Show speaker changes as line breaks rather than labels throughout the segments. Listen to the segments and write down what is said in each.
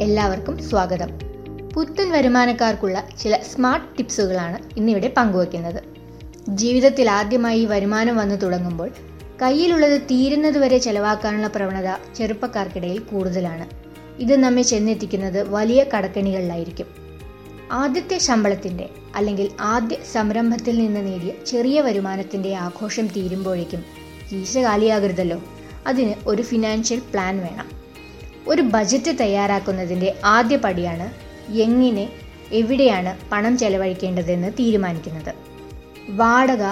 എല്ലാവർക്കും സ്വാഗതം. പുത്തൻ വരുമാനക്കാർക്കുള്ള ചില സ്മാർട്ട് ടിപ്സുകളാണ് ഇന്നിവിടെ പങ്കുവയ്ക്കുന്നത്. ജീവിതത്തിൽ ആദ്യമായി വരുമാനം വന്നു തുടങ്ങുമ്പോൾ കയ്യിലുള്ളത് തീരുന്നതുവരെ ചെലവാക്കാനുള്ള പ്രവണത ചെറുപ്പക്കാർക്കിടയിൽ കൂടുതലാണ്. ഇത് നമ്മെ ചെന്നെത്തിക്കുന്നത് വലിയ കടക്കണികളിലായിരിക്കും. ആദ്യത്തെ ശമ്പളത്തിന്റെ അല്ലെങ്കിൽ ആദ്യ സംരംഭത്തിൽ നിന്ന് നേടിയ ചെറിയ വരുമാനത്തിന്റെ ആഘോഷം തീരുമ്പോഴേക്കും കീശ കാലിയാകരുതല്ലോ. അതിന് ഒരു ഫിനാൻഷ്യൽ പ്ലാൻ വേണം. ഒരു ബജറ്റ് തയ്യാറാക്കുന്നതിന്റെ ആദ്യ പടിയാണ് എങ്ങനെ എവിടെയാണ് പണം ചെലവഴിക്കേണ്ടതെന്ന് തീരുമാനിക്കുന്നത്. വാടക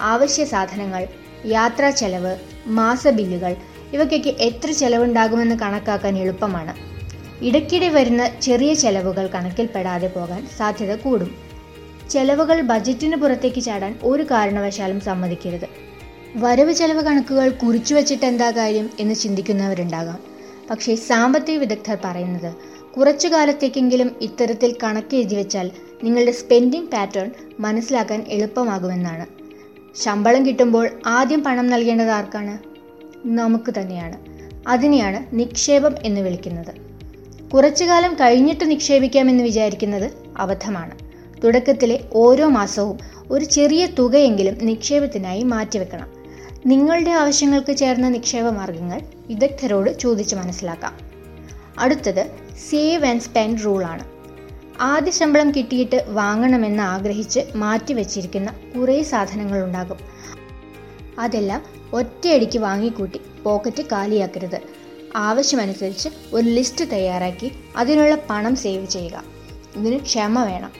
ആവശ്യ സാധനങ്ങൾ യാത്രാ ചെലവ് മാസ ബില്ലുകൾ ഇവയ്ക്കൊക്കെ എത്ര ചെലവുണ്ടാകുമെന്ന് കണക്കാക്കാൻ എളുപ്പമാണ്. ഇടയ്ക്കിടെ വരുന്ന ചെറിയ ചെലവുകൾ കണക്കിൽപ്പെടാതെ പോകാൻ സാധ്യത കൂടും. ചെലവുകൾ ബജറ്റിന് പുറത്തേക്ക് ചാടാൻ ഒരു കാരണവശാലും സമ്മതിക്കരുത്. വരവ് ചെലവ് കണക്കുകൾ കുറിച്ചു വച്ചിട്ട് എന്താ കാര്യം എന്ന് ചിന്തിക്കുന്നവരുണ്ടാകാം. പക്ഷേ സാമ്പത്തിക വിദഗ്ധർ പറയുന്നത് കുറച്ചു കാലത്തേക്കെങ്കിലും ഇത്തരത്തിൽ കണക്ക് എഴുതി വെച്ചാൽ നിങ്ങളുടെ സ്പെൻഡിംഗ് പാറ്റേൺ മനസ്സിലാക്കാൻ എളുപ്പമാകുമെന്നാണ്. ശമ്പളം കിട്ടുമ്പോൾ ആദ്യം പണം നൽകേണ്ടത് ആർക്കാണ്? നമുക്ക് തന്നെയാണ്. അതിനെയാണ് നിക്ഷേപം എന്ന് വിളിക്കുന്നത്. കുറച്ചു കാലം കഴിഞ്ഞിട്ട് നിക്ഷേപിക്കാമെന്ന് വിചാരിക്കുന്നത് അബദ്ധമാണ്. തുടക്കത്തിലെ ഓരോ മാസവും ഒരു ചെറിയ തുകയെങ്കിലും നിക്ഷേപത്തിനായി മാറ്റിവെക്കണം. നിങ്ങളുടെ ആവശ്യങ്ങൾക്ക് ചേർന്ന നിക്ഷേപ മാർഗങ്ങൾ വിദഗ്ധരോട് ചോദിച്ച് മനസ്സിലാക്കാം. അടുത്തത് സേവ് ആൻഡ് സ്പെൻഡ് റൂളാണ് ആദ്യ ശമ്പളം കിട്ടിയിട്ട് വാങ്ങണമെന്ന് ആഗ്രഹിച്ച് മാറ്റിവെച്ചിരിക്കുന്ന കുറേ സാധനങ്ങൾ ഉണ്ടാകും. അതെല്ലാം ഒറ്റയടിക്ക് വാങ്ങിക്കൂട്ടി പോക്കറ്റ് കാലിയാക്കരുത്. ആവശ്യമനുസരിച്ച് ഒരു ലിസ്റ്റ് തയ്യാറാക്കി അതിനുള്ള പണം സേവ് ചെയ്യുക. ഇതിന് ക്ഷമ വേണം.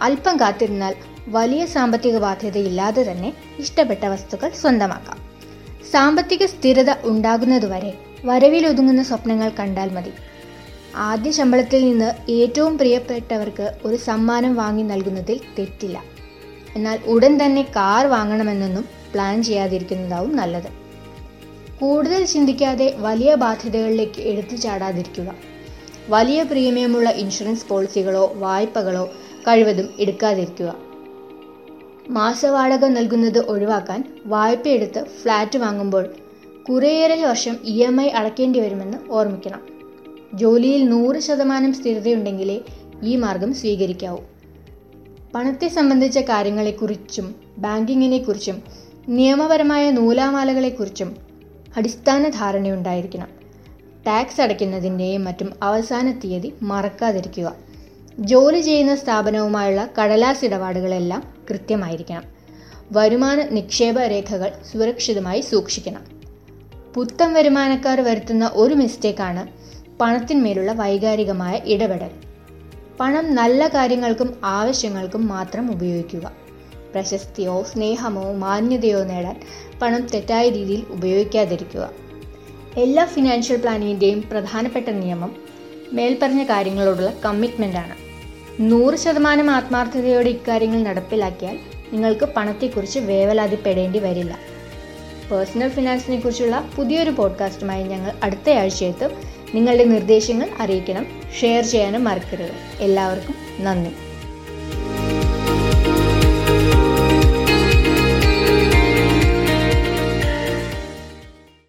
അല്പം കാത്തിരുന്നാൽ വലിയ സാമ്പത്തിക ബാധ്യതയില്ലാതെ തന്നെ ഇഷ്ടപ്പെട്ട വസ്തുക്കൾ സ്വന്തമാക്കാം. സാമ്പത്തിക സ്ഥിരത ഉണ്ടാകുന്നതുവരെ വരവിലൊതുങ്ങുന്ന സ്വപ്നങ്ങൾ കണ്ടാൽ മതി. ആദ്യ ശമ്പളത്തിൽ നിന്ന് ഏറ്റവും പ്രിയപ്പെട്ടവർക്ക് ഒരു സമ്മാനം വാങ്ങി നൽകുന്നതിൽ തെറ്റില്ല. എന്നാൽ ഉടൻ തന്നെ കാർ വാങ്ങണമെന്നൊന്നും പ്ലാൻ ചെയ്യാതിരിക്കുന്നതാവും നല്ലത്. കൂടുതൽ ചിന്തിക്കാതെ വലിയ ബാധ്യതകളിലേക്ക് എടുത്തു ചാടാതിരിക്കുക. വലിയ പ്രീമിയമുള്ള ഇൻഷുറൻസ് പോളിസികളോ വായ്പകളോ കഴിവതും എടുക്കാതിരിക്കുക. മാസവാടക നൽകുന്നത് ഒഴിവാക്കാൻ വായ്പയെടുത്ത് ഫ്ലാറ്റ് വാങ്ങുമ്പോൾ കുറേയേറെ വർഷം ഇ എം ഐ അടയ്ക്കേണ്ടി വരുമെന്ന് ഓർമ്മിക്കണം. ജോലിയിൽ നൂറ് ശതമാനം സ്ഥിരതയുണ്ടെങ്കിലേ ഈ മാർഗം സ്വീകരിക്കാവൂ. പണത്തെ സംബന്ധിച്ച കാര്യങ്ങളെക്കുറിച്ചും ബാങ്കിങ്ങിനെക്കുറിച്ചും നിയമപരമായ നൂലാമാലകളെക്കുറിച്ചും അടിസ്ഥാന ധാരണയുണ്ടായിരിക്കണം. ടാക്സ് അടയ്ക്കുന്നതിന്റെയും മറ്റും അവസാന തീയതി മറക്കാതിരിക്കുക. ജോലി ചെയ്യുന്ന സ്ഥാപനവുമായുള്ള കടലാസ് ഇടപാടുകളെല്ലാം കൃത്യമായിരിക്കണം. വരുമാന നിക്ഷേപ രേഖകൾ സുരക്ഷിതമായി സൂക്ഷിക്കണം. പുത്തൻ വരുമാനക്കാർ വരുത്തുന്ന ഒരു മിസ്റ്റേക്കാണ് പണത്തിന്മേലുള്ള വൈകാരികമായ ഇടപെടൽ. പണം നല്ല കാര്യങ്ങൾക്കും ആവശ്യങ്ങൾക്കും മാത്രം ഉപയോഗിക്കുക. പ്രശസ്തിയോ സ്നേഹമോ മാന്യതയോ നേടാൻ പണം തെറ്റായ രീതിയിൽ ഉപയോഗിക്കാതിരിക്കുക. എല്ലാ ഫിനാൻഷ്യൽ പ്ലാനിങ്ങിന്റെയും പ്രധാനപ്പെട്ട നിയമം മേൽപ്പറഞ്ഞ കാര്യങ്ങളോടുള്ള കമ്മിറ്റ്മെന്റ് ആണ്. നൂറ് ശതമാനം ആത്മാർത്ഥതയോടെ ഇക്കാര്യങ്ങൾ നടപ്പിലാക്കിയാൽ നിങ്ങൾക്ക് പണത്തെക്കുറിച്ച് വേവലാതിപ്പെടേണ്ടി വരില്ല. പേഴ്സണൽ ഫിനാൻസിനെ കുറിച്ചുള്ള പുതിയൊരു പോഡ്കാസ്റ്റുമായി ഞങ്ങൾ അടുത്ത അടുത്തയാഴ്ചയെത്തും. നിങ്ങളുടെ നിർദ്ദേശങ്ങൾ അറിയിക്കണം. ഷെയർ ചെയ്യാനും മറക്കരുത്. എല്ലാവർക്കും നന്ദി.